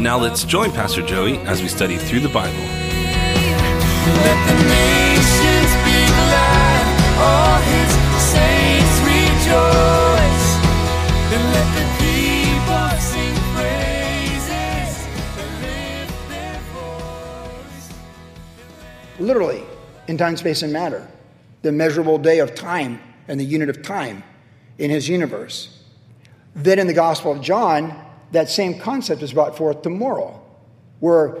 Now let's join Pastor Joey as we study through the Bible. Let the nations be glad, all his saints rejoice. And let the people sing praises lift their voice. literally in time, space, and matter, the measurable day of time and the unit of time in his universe. Then in the Gospel of John, that same concept is brought forth to moral, where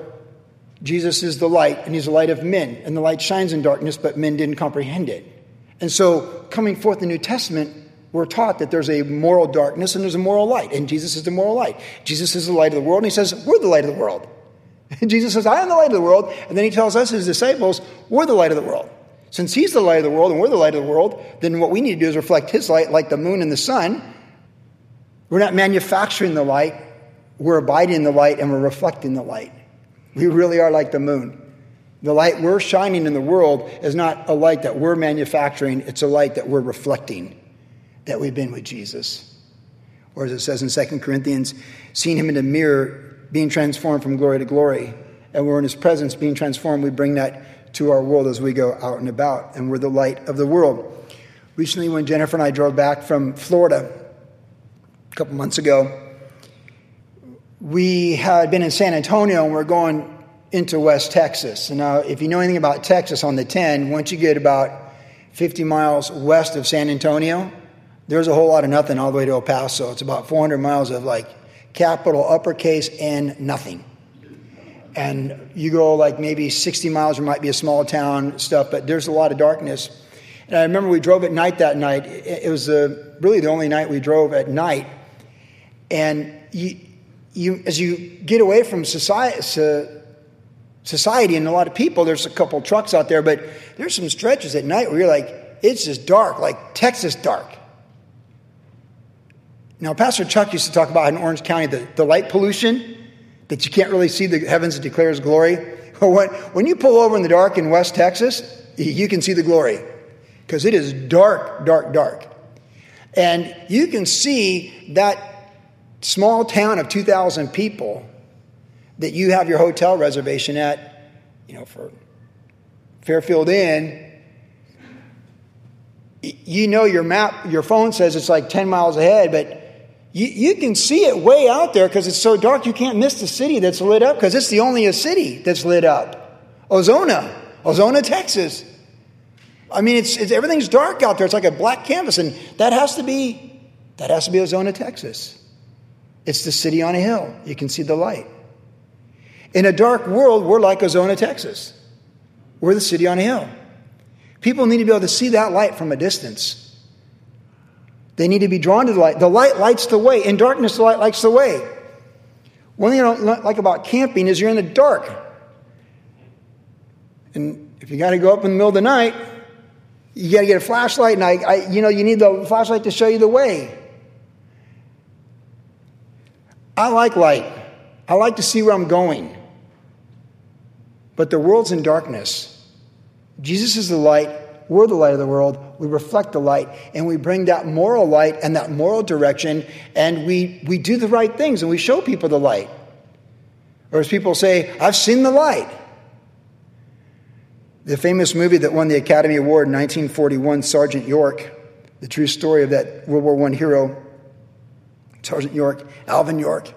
Jesus is the light and he's the light of men, and the light shines in darkness, but men didn't comprehend it. And so, coming forth in the New Testament, we're taught that there's a moral darkness and there's a moral light, and Jesus is the moral light. Jesus is the light of the world, and he says, We're the light of the world. And Jesus says, I am the light of the world. And then he tells us, his disciples, we're the light of the world. Since he's the light of the world and we're the light of the world, then what we need to do is reflect his light like the moon and the sun. We're not manufacturing the light, we're abiding in the light and we're reflecting the light. We really are like the moon. The light we're shining in the world is not a light that we're manufacturing, it's a light that we're reflecting that we've been with Jesus. Or as it says in 2 Corinthians, seeing him in a mirror, being transformed from glory to glory. And we're in his presence being transformed. We bring that to our world as we go out and about. And we're the light of the world. Recently, when Jennifer and I drove back from Florida a couple months ago, we had been in San Antonio and we're going into West Texas. And now, if you know anything about Texas on the 10, once you get about 50 miles west of San Antonio, there's a whole lot of nothing all the way to El Paso. It's about 400 miles of like capital uppercase and nothing. And you go like maybe 60 miles, there might be a small town stuff, but there's a lot of darkness. And I remember we drove at night that night. It was really the only night we drove at night. And you, you, as you get away from society, society and a lot of people, there's a couple trucks out there, but there's some stretches at night where you're like, it's just dark, like Texas dark. Now, Pastor Chuck used to talk about in Orange County the, the light pollution, that you can't really see the heavens that declares glory. When, when you pull over in the dark in West Texas, you can see the glory because it is dark, dark, dark. And you can see that small town of 2,000 people that you have your hotel reservation at, you know, for Fairfield Inn. You know your map, your phone says it's like 10 miles ahead, but you, you can see it way out there because it's so dark you can't miss the city that's lit up because it's the only city that's lit up. Ozona, Ozona, Texas. I mean, it's, it's everything's dark out there. It's like a black canvas, and that has to be that has to be Ozona, Texas. It's the city on a hill. You can see the light. In a dark world, we're like Ozona, Texas. We're the city on a hill. People need to be able to see that light from a distance. They need to be drawn to the light. The light lights the way. In darkness, the light lights the way. One thing I don't like about camping is you're in the dark. And if you got to go up in the middle of the night, you got to get a flashlight, and I, I, you know, you need the flashlight to show you the way. I like light. I like to see where I'm going. But the world's in darkness. Jesus is the light. We're the light of the world. We reflect the light, and we bring that moral light and that moral direction, and we, we do the right things, and we show people the light. Or as people say, I've seen the light. The famous movie that won the Academy Award in 1941, Sergeant York, the true story of that World War I hero, Sergeant York, Alvin York.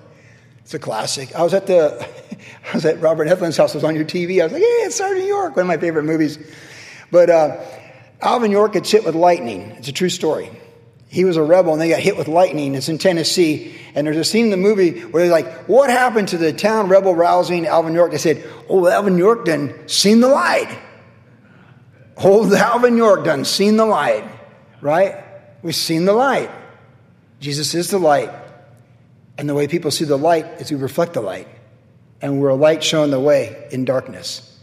It's a classic. I was at the, I was at Robert Heflin's house. It was on your TV. I was like, "Hey, it's Sergeant York!" One of my favorite movies. But uh, Alvin York gets hit with lightning. It's a true story. He was a rebel, and they got hit with lightning. It's in Tennessee, and there's a scene in the movie where they're like, "What happened to the town rebel rousing Alvin York?" They said, "Oh, Alvin York done seen the light." Old Alvin York done seen the light, right? We've seen the light. Jesus is the light. And the way people see the light is we reflect the light. And we're a light showing the way in darkness.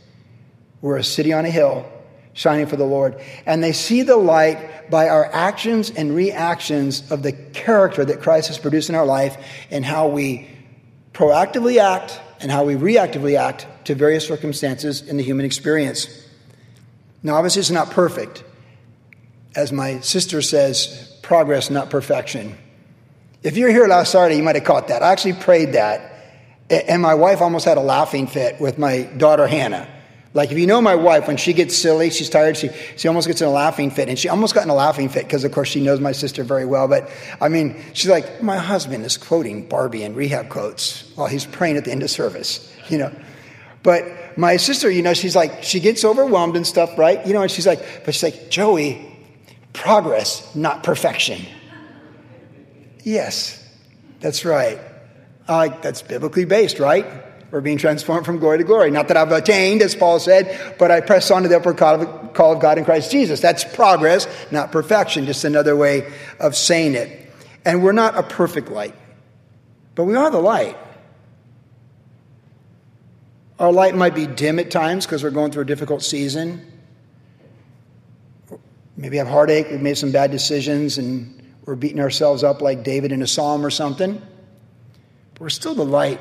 We're a city on a hill shining for the Lord. And they see the light by our actions and reactions of the character that Christ has produced in our life and how we proactively act and how we reactively act to various circumstances in the human experience. Now, obviously, it's not perfect. As my sister says, progress, not perfection. If you're here last Saturday, you might have caught that. I actually prayed that. And my wife almost had a laughing fit with my daughter Hannah. Like if you know my wife, when she gets silly, she's tired, she, she almost gets in a laughing fit. And she almost got in a laughing fit because, of course, she knows my sister very well. But I mean, she's like, my husband is quoting Barbie and rehab quotes while he's praying at the end of service, you know. But my sister, you know, she's like, she gets overwhelmed and stuff, right? You know, and she's like, but she's like, Joey, progress, not perfection. Yes, that's right. Uh, that's biblically based, right? We're being transformed from glory to glory. Not that I've attained, as Paul said, but I press on to the upper call of, call of God in Christ Jesus. That's progress, not perfection, just another way of saying it. And we're not a perfect light, but we are the light. Our light might be dim at times because we're going through a difficult season. Maybe have heartache, we've made some bad decisions, and we're beating ourselves up like David in a psalm or something. But we're still the light.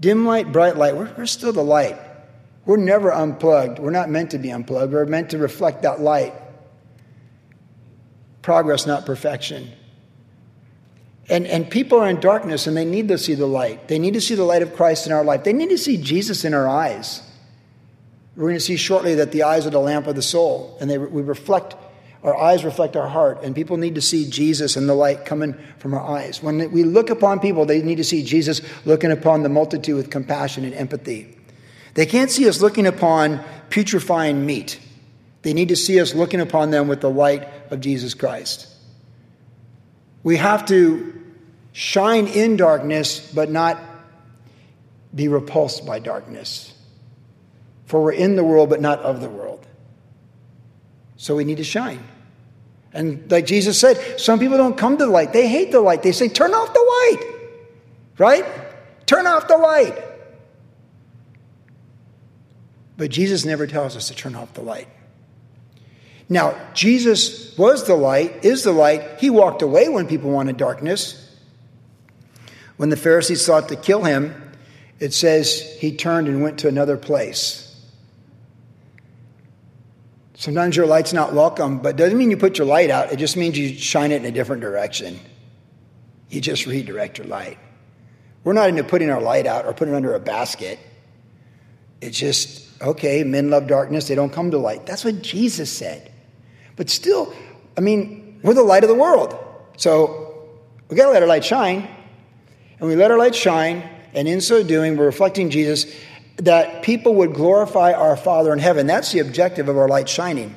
Dim light, bright light, we're, we're still the light. We're never unplugged. We're not meant to be unplugged. We're meant to reflect that light. Progress, not perfection. And, and people are in darkness and they need to see the light. They need to see the light of Christ in our life. They need to see Jesus in our eyes. We're going to see shortly that the eyes are the lamp of the soul, and they, we reflect, our eyes reflect our heart, and people need to see Jesus and the light coming from our eyes. When we look upon people, they need to see Jesus looking upon the multitude with compassion and empathy. They can't see us looking upon putrefying meat. They need to see us looking upon them with the light of Jesus Christ. We have to shine in darkness, but not be repulsed by darkness. For we're in the world, but not of the world. So we need to shine. And like Jesus said, some people don't come to the light. They hate the light. They say, turn off the light. Right? Turn off the light. But Jesus never tells us to turn off the light. Now, Jesus was the light, is the light. He walked away when people wanted darkness. When the Pharisees sought to kill him, it says he turned and went to another place. Sometimes your light's not welcome, but doesn't mean you put your light out. It just means you shine it in a different direction. You just redirect your light. We're not into putting our light out or putting it under a basket. It's just, okay, men love darkness, they don't come to light. That's what Jesus said. But still, I mean, we're the light of the world. So we got to let our light shine. And we let our light shine, and in so doing, we're reflecting Jesus that people would glorify our Father in heaven. That's the objective of our light shining.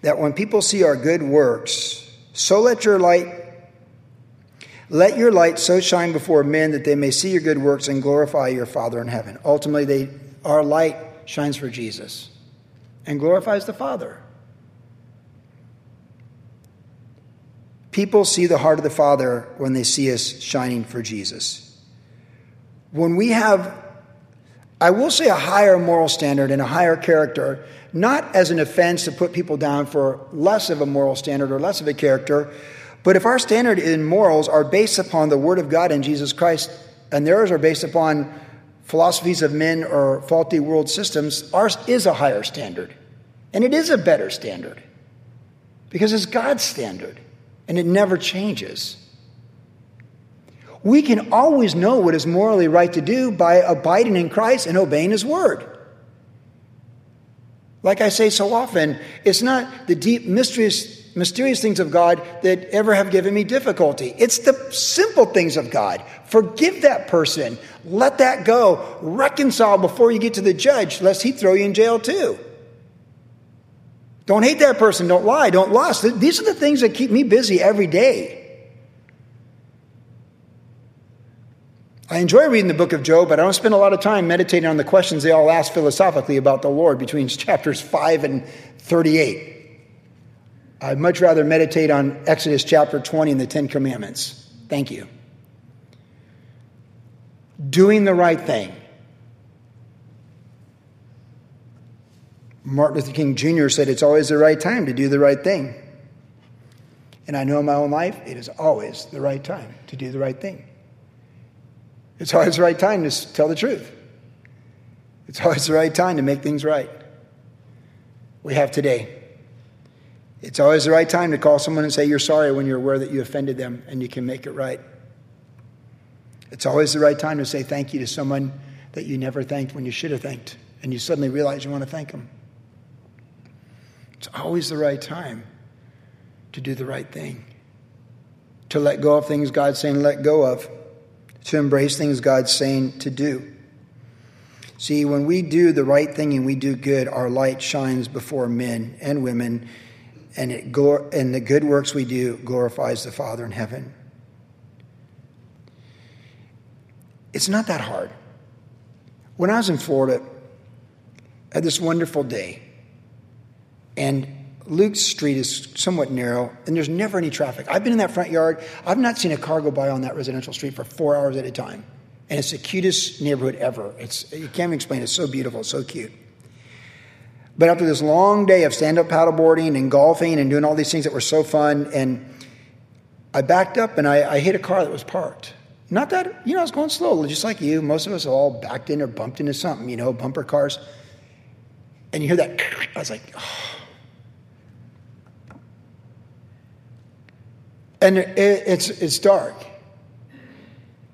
That when people see our good works, so let your light let your light so shine before men that they may see your good works and glorify your Father in heaven. Ultimately, they, our light shines for Jesus and glorifies the Father. People see the heart of the Father when they see us shining for Jesus. When we have I will say a higher moral standard and a higher character, not as an offense to put people down for less of a moral standard or less of a character, but if our standard in morals are based upon the Word of God and Jesus Christ, and theirs are based upon philosophies of men or faulty world systems, ours is a higher standard. And it is a better standard because it's God's standard and it never changes we can always know what is morally right to do by abiding in Christ and obeying His word. Like I say so often, it's not the deep, mysterious, mysterious things of God that ever have given me difficulty. It's the simple things of God. Forgive that person. Let that go. Reconcile before you get to the judge, lest he throw you in jail too. Don't hate that person. Don't lie. Don't lust. These are the things that keep me busy every day. I enjoy reading the book of Job, but I don't spend a lot of time meditating on the questions they all ask philosophically about the Lord between chapters 5 and 38. I'd much rather meditate on Exodus chapter 20 and the Ten Commandments. Thank you. Doing the right thing. Martin Luther King Jr. said it's always the right time to do the right thing. And I know in my own life, it is always the right time to do the right thing. It's always the right time to tell the truth. It's always the right time to make things right. We have today. It's always the right time to call someone and say you're sorry when you're aware that you offended them and you can make it right. It's always the right time to say thank you to someone that you never thanked when you should have thanked and you suddenly realize you want to thank them. It's always the right time to do the right thing, to let go of things God's saying let go of, to embrace things God's saying to do. See, when we do the right thing and we do good, our light shines before men and women, and, it glor- and the good works we do glorifies the Father in heaven. It's not that hard. When I was in Florida, I had this wonderful day. And Luke's street is somewhat narrow, and there's never any traffic. I've been in that front yard. I've not seen a car go by on that residential street for four hours at a time. And it's the cutest neighborhood ever. It's, you can't even explain it. It's so beautiful, so cute. But after this long day of stand up paddleboarding and golfing and doing all these things that were so fun, and I backed up and I, I hit a car that was parked. Not that, you know, I was going slow, just like you. Most of us all backed in or bumped into something, you know, bumper cars. And you hear that, I was like, oh. And it, it's, it's dark.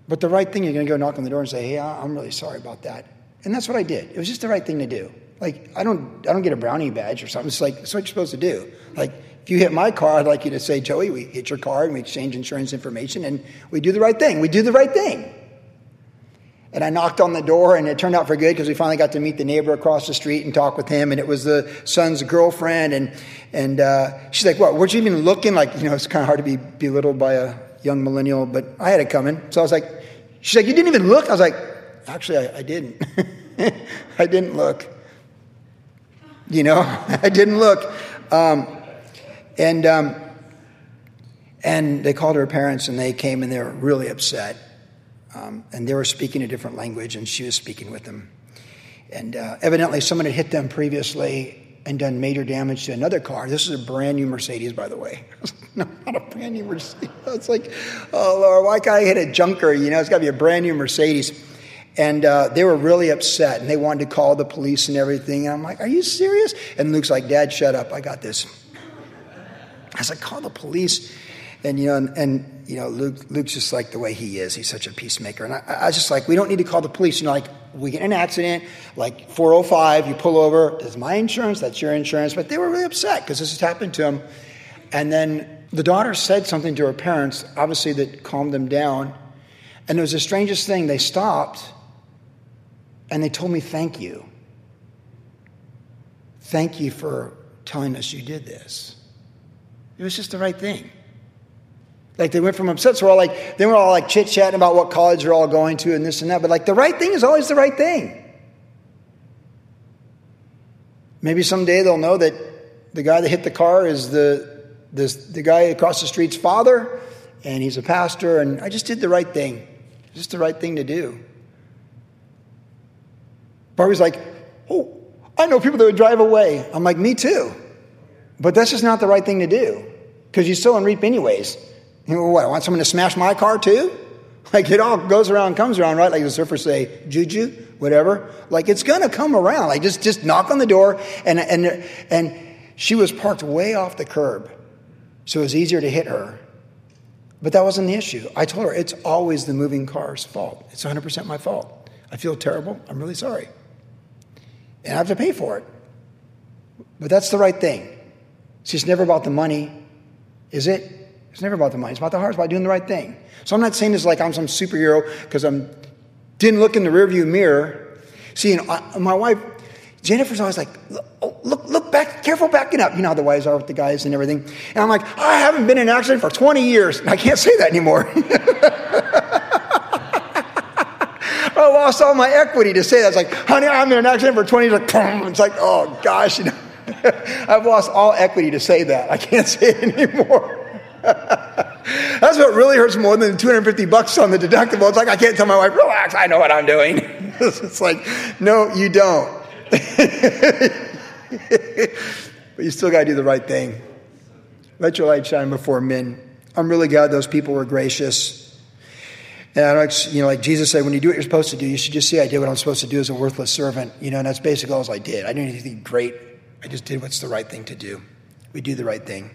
But the right thing, you're going to go knock on the door and say, hey, I'm really sorry about that. And that's what I did. It was just the right thing to do. Like, I don't, I don't get a brownie badge or something. It's like, it's what you're supposed to do. Like, if you hit my car, I'd like you to say, Joey, we hit your car and we exchange insurance information and we do the right thing. We do the right thing. And I knocked on the door, and it turned out for good because we finally got to meet the neighbor across the street and talk with him. And it was the son's girlfriend. And, and uh, she's like, What, weren't you even looking? Like, you know, it's kind of hard to be belittled by a young millennial, but I had it coming. So I was like, She's like, You didn't even look? I was like, Actually, I, I didn't. I didn't look. You know, I didn't look. Um, and, um, and they called her parents, and they came and they were really upset um, and they were speaking a different language, and she was speaking with them. And uh, evidently, someone had hit them previously and done major damage to another car. This is a brand new Mercedes, by the way. no, not a brand new Mercedes. It's like, oh Lord, why can't I hit a junker? You know, it's got to be a brand new Mercedes. And uh, they were really upset, and they wanted to call the police and everything. And I'm like, are you serious? And Luke's like, Dad, shut up. I got this. I was like, call the police. And, you know, and, and, you know, Luke, Luke's just like the way he is. He's such a peacemaker. And I, I was just like, we don't need to call the police. You know, like, we get in an accident, like 405, you pull over, that's my insurance, that's your insurance. But they were really upset because this has happened to them. And then the daughter said something to her parents, obviously, that calmed them down. And it was the strangest thing. They stopped and they told me, thank you. Thank you for telling us you did this. It was just the right thing. Like they went from upset, so we're all like, they were all like chit chatting about what college they're all going to and this and that. But like the right thing is always the right thing. Maybe someday they'll know that the guy that hit the car is the, the, the guy across the street's father, and he's a pastor, and I just did the right thing. Just the right thing to do. Barbie's like, oh, I know people that would drive away. I'm like, me too. But that's just not the right thing to do because you sow and reap anyways. You know, what, I want someone to smash my car too? Like it all goes around, comes around, right? Like the surfers say, juju, whatever. Like it's gonna come around. Like just just knock on the door, and and and she was parked way off the curb, so it was easier to hit her. But that wasn't the issue. I told her it's always the moving car's fault. It's 100% my fault. I feel terrible. I'm really sorry, and I have to pay for it. But that's the right thing. It's never about the money, is it? It's never about the money. It's about the heart. It's about doing the right thing. So I'm not saying this like I'm some superhero because I'm didn't look in the rearview mirror. See, and I, my wife, Jennifer's always like, oh, look, look back, careful backing up. You know how the wives are with the guys and everything. And I'm like, I haven't been in an accident for 20 years. I can't say that anymore. I lost all my equity to say that. It's like, honey, I'm in an accident for 20 years. It's like, oh gosh, you know. I've lost all equity to say that. I can't say it anymore. That's what really hurts more than 250 bucks on the deductible. It's like I can't tell my wife, relax, I know what I'm doing. it's like, no, you don't. but you still got to do the right thing. Let your light shine before men. I'm really glad those people were gracious. And I don't, you know, like Jesus said, when you do what you're supposed to do, you should just say, I did what I'm supposed to do as a worthless servant. You know, and that's basically all I did. I didn't do anything great. I just did what's the right thing to do. We do the right thing.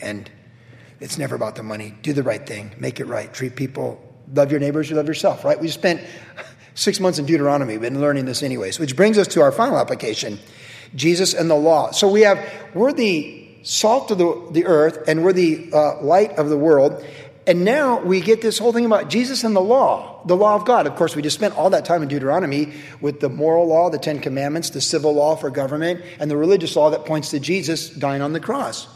And it's never about the money. Do the right thing. Make it right. Treat people. Love your neighbors. You love yourself, right? We spent six months in Deuteronomy. We've been learning this anyways, which brings us to our final application Jesus and the law. So we have, we're the salt of the, the earth and we're the uh, light of the world. And now we get this whole thing about Jesus and the law, the law of God. Of course, we just spent all that time in Deuteronomy with the moral law, the Ten Commandments, the civil law for government, and the religious law that points to Jesus dying on the cross.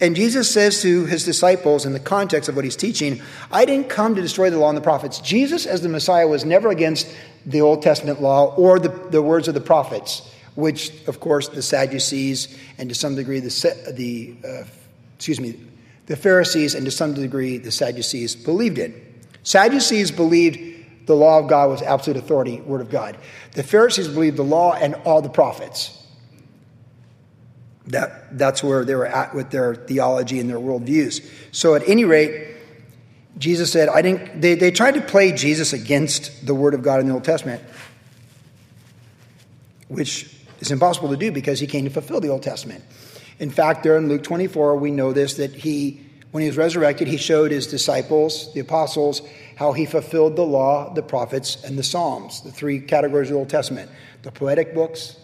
And Jesus says to his disciples in the context of what he's teaching, I didn't come to destroy the law and the prophets. Jesus, as the Messiah, was never against the Old Testament law or the, the words of the prophets, which, of course, the Sadducees and to some degree the, the uh, excuse me, the Pharisees and to some degree the Sadducees believed in. Sadducees believed the law of God was absolute authority, word of God. The Pharisees believed the law and all the prophets. That, that's where they were at with their theology and their worldviews. So, at any rate, Jesus said, I didn't, they, they tried to play Jesus against the Word of God in the Old Testament, which is impossible to do because he came to fulfill the Old Testament. In fact, there in Luke 24, we know this that he, when he was resurrected, he showed his disciples, the apostles, how he fulfilled the law, the prophets, and the Psalms, the three categories of the Old Testament the poetic books,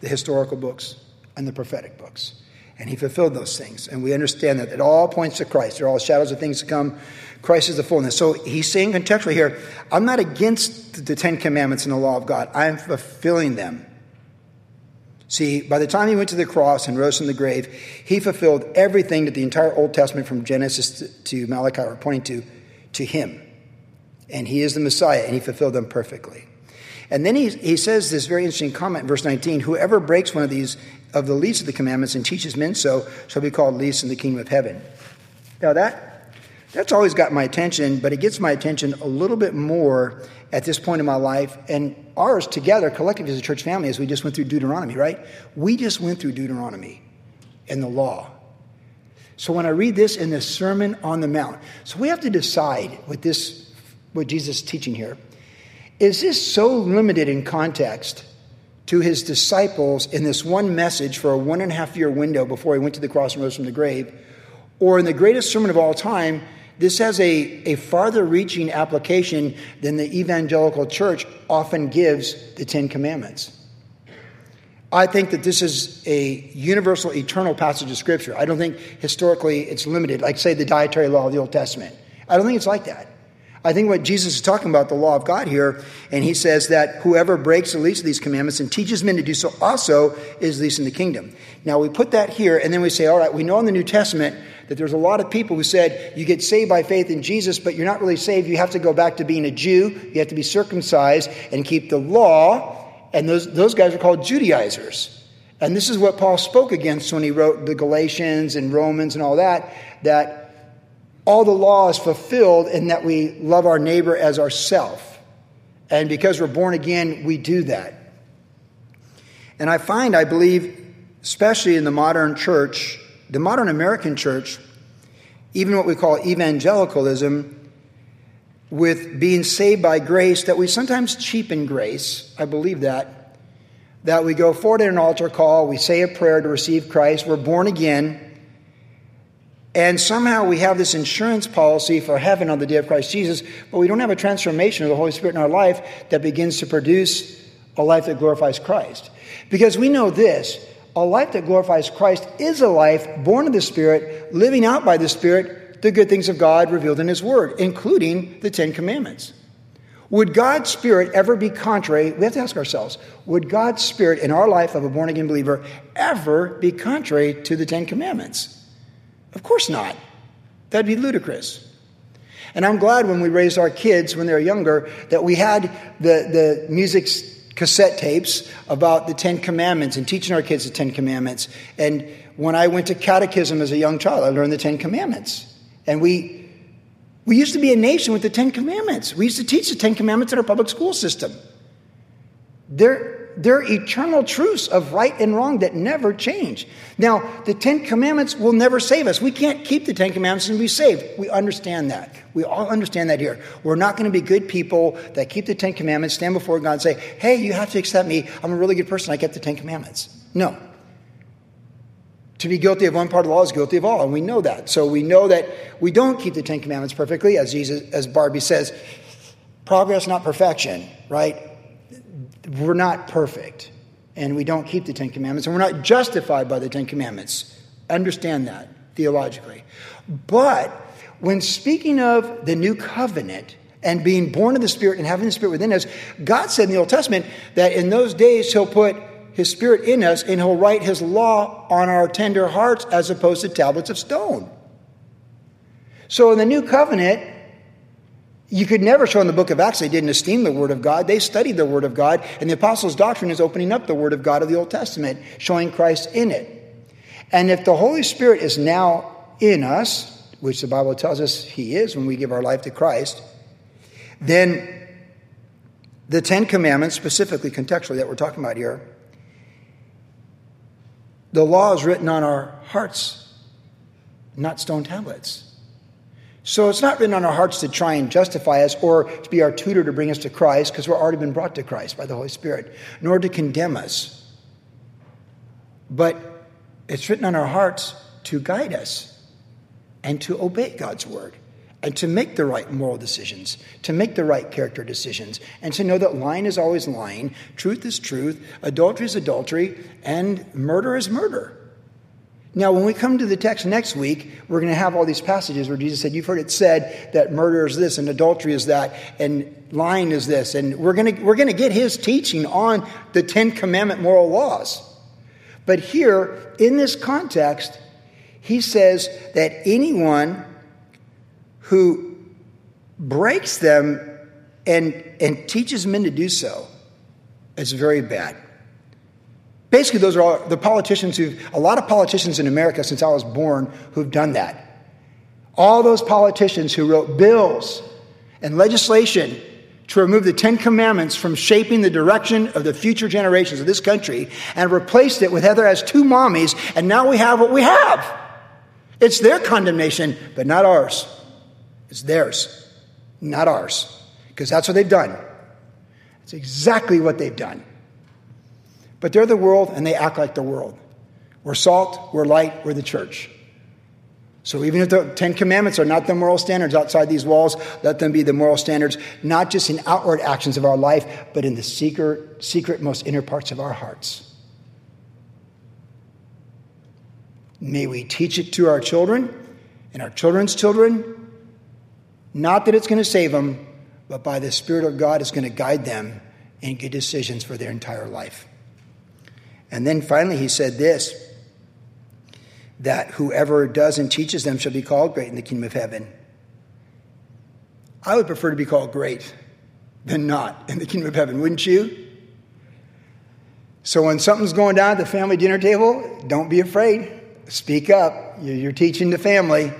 the historical books, and the prophetic books. And he fulfilled those things. And we understand that it all points to Christ. They're all shadows of things to come. Christ is the fullness. So he's saying contextually here I'm not against the Ten Commandments and the law of God, I'm fulfilling them. See, by the time he went to the cross and rose from the grave, he fulfilled everything that the entire Old Testament from Genesis to Malachi are pointing to, to him. And he is the Messiah, and he fulfilled them perfectly. And then he, he says this very interesting comment verse 19 Whoever breaks one of these, of the least of the commandments, and teaches men so, shall be called least in the kingdom of heaven. Now, that, that's always got my attention, but it gets my attention a little bit more at this point in my life and ours together, collectively as a church family, as we just went through Deuteronomy, right? We just went through Deuteronomy and the law. So when I read this in the Sermon on the Mount, so we have to decide with this, what Jesus is teaching here. Is this so limited in context to his disciples in this one message for a one and a half year window before he went to the cross and rose from the grave? Or in the greatest sermon of all time, this has a, a farther reaching application than the evangelical church often gives the Ten Commandments. I think that this is a universal, eternal passage of Scripture. I don't think historically it's limited, like, say, the dietary law of the Old Testament. I don't think it's like that. I think what Jesus is talking about, the law of God here, and he says that whoever breaks the least of these commandments and teaches men to do so also is least in the kingdom. Now we put that here, and then we say, all right, we know in the New Testament that there's a lot of people who said you get saved by faith in Jesus, but you're not really saved. You have to go back to being a Jew, you have to be circumcised and keep the law. And those, those guys are called Judaizers. And this is what Paul spoke against when he wrote the Galatians and Romans and all that, that all the law is fulfilled in that we love our neighbor as ourself. And because we're born again, we do that. And I find, I believe, especially in the modern church, the modern American church, even what we call evangelicalism, with being saved by grace, that we sometimes cheapen grace. I believe that. That we go forward at an altar call, we say a prayer to receive Christ, we're born again and somehow we have this insurance policy for heaven on the day of Christ Jesus, but we don't have a transformation of the Holy Spirit in our life that begins to produce a life that glorifies Christ. Because we know this a life that glorifies Christ is a life born of the Spirit, living out by the Spirit the good things of God revealed in His Word, including the Ten Commandments. Would God's Spirit ever be contrary? We have to ask ourselves would God's Spirit in our life of a born again believer ever be contrary to the Ten Commandments? Of course not. That'd be ludicrous. And I'm glad when we raised our kids when they were younger that we had the, the music cassette tapes about the Ten Commandments and teaching our kids the Ten Commandments. And when I went to catechism as a young child, I learned the Ten Commandments. And we, we used to be a nation with the Ten Commandments. We used to teach the Ten Commandments in our public school system. They're, they're eternal truths of right and wrong that never change. Now, the Ten Commandments will never save us. We can't keep the Ten Commandments and be saved. We understand that. We all understand that here. We're not going to be good people that keep the Ten Commandments, stand before God and say, hey, you have to accept me. I'm a really good person. I kept the Ten Commandments. No. To be guilty of one part of the law is guilty of all, and we know that. So we know that we don't keep the Ten Commandments perfectly, as Jesus, as Barbie says, progress, not perfection, right? We're not perfect and we don't keep the Ten Commandments and we're not justified by the Ten Commandments. Understand that theologically. But when speaking of the new covenant and being born of the Spirit and having the Spirit within us, God said in the Old Testament that in those days He'll put His Spirit in us and He'll write His law on our tender hearts as opposed to tablets of stone. So in the new covenant, you could never show in the book of Acts they didn't esteem the Word of God. They studied the Word of God, and the Apostles' doctrine is opening up the Word of God of the Old Testament, showing Christ in it. And if the Holy Spirit is now in us, which the Bible tells us He is when we give our life to Christ, then the Ten Commandments, specifically contextually that we're talking about here, the law is written on our hearts, not stone tablets. So it's not written on our hearts to try and justify us or to be our tutor to bring us to Christ, because we've already been brought to Christ by the Holy Spirit, nor to condemn us. But it's written on our hearts to guide us and to obey God's word and to make the right moral decisions, to make the right character decisions, and to know that lying is always lying, truth is truth, adultery is adultery, and murder is murder. Now, when we come to the text next week, we're going to have all these passages where Jesus said, You've heard it said that murder is this, and adultery is that, and lying is this. And we're going to, we're going to get his teaching on the Ten Commandment moral laws. But here, in this context, he says that anyone who breaks them and, and teaches men to do so is very bad. Basically, those are all the politicians who, a lot of politicians in America since I was born who've done that. All those politicians who wrote bills and legislation to remove the Ten Commandments from shaping the direction of the future generations of this country and replaced it with Heather has two mommies, and now we have what we have. It's their condemnation, but not ours. It's theirs, not ours, because that's what they've done. It's exactly what they've done. But they're the world and they act like the world. We're salt, we're light, we're the church. So even if the Ten Commandments are not the moral standards outside these walls, let them be the moral standards, not just in outward actions of our life, but in the secret, secret most inner parts of our hearts. May we teach it to our children and our children's children. Not that it's going to save them, but by the Spirit of God, it's going to guide them in good decisions for their entire life. And then finally, he said this that whoever does and teaches them shall be called great in the kingdom of heaven. I would prefer to be called great than not in the kingdom of heaven, wouldn't you? So when something's going down at the family dinner table, don't be afraid. Speak up. You're teaching the family,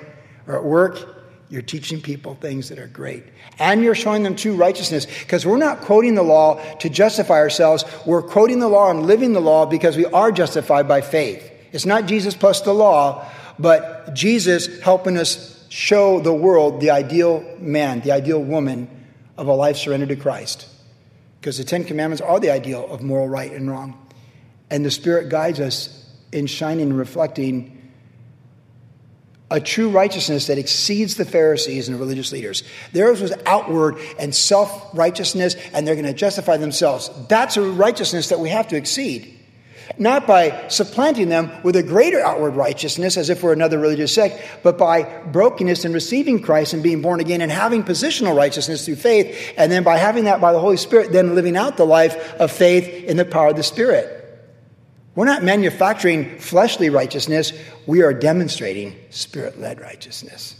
or at work, you're teaching people things that are great. And you're showing them true righteousness because we're not quoting the law to justify ourselves. We're quoting the law and living the law because we are justified by faith. It's not Jesus plus the law, but Jesus helping us show the world the ideal man, the ideal woman of a life surrendered to Christ. Because the Ten Commandments are the ideal of moral right and wrong. And the Spirit guides us in shining and reflecting a true righteousness that exceeds the Pharisees and the religious leaders. Theirs was outward and self righteousness, and they're going to justify themselves. That's a righteousness that we have to exceed. Not by supplanting them with a greater outward righteousness as if we're another religious sect, but by brokenness and receiving Christ and being born again and having positional righteousness through faith, and then by having that by the Holy Spirit, then living out the life of faith in the power of the Spirit. We're not manufacturing fleshly righteousness, we are demonstrating spirit led righteousness.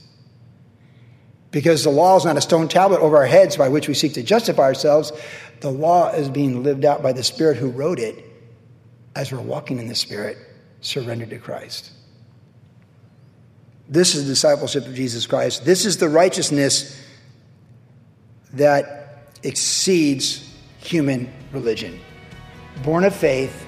Because the law is not a stone tablet over our heads by which we seek to justify ourselves. The law is being lived out by the Spirit who wrote it as we're walking in the Spirit, surrendered to Christ. This is the discipleship of Jesus Christ. This is the righteousness that exceeds human religion. Born of faith,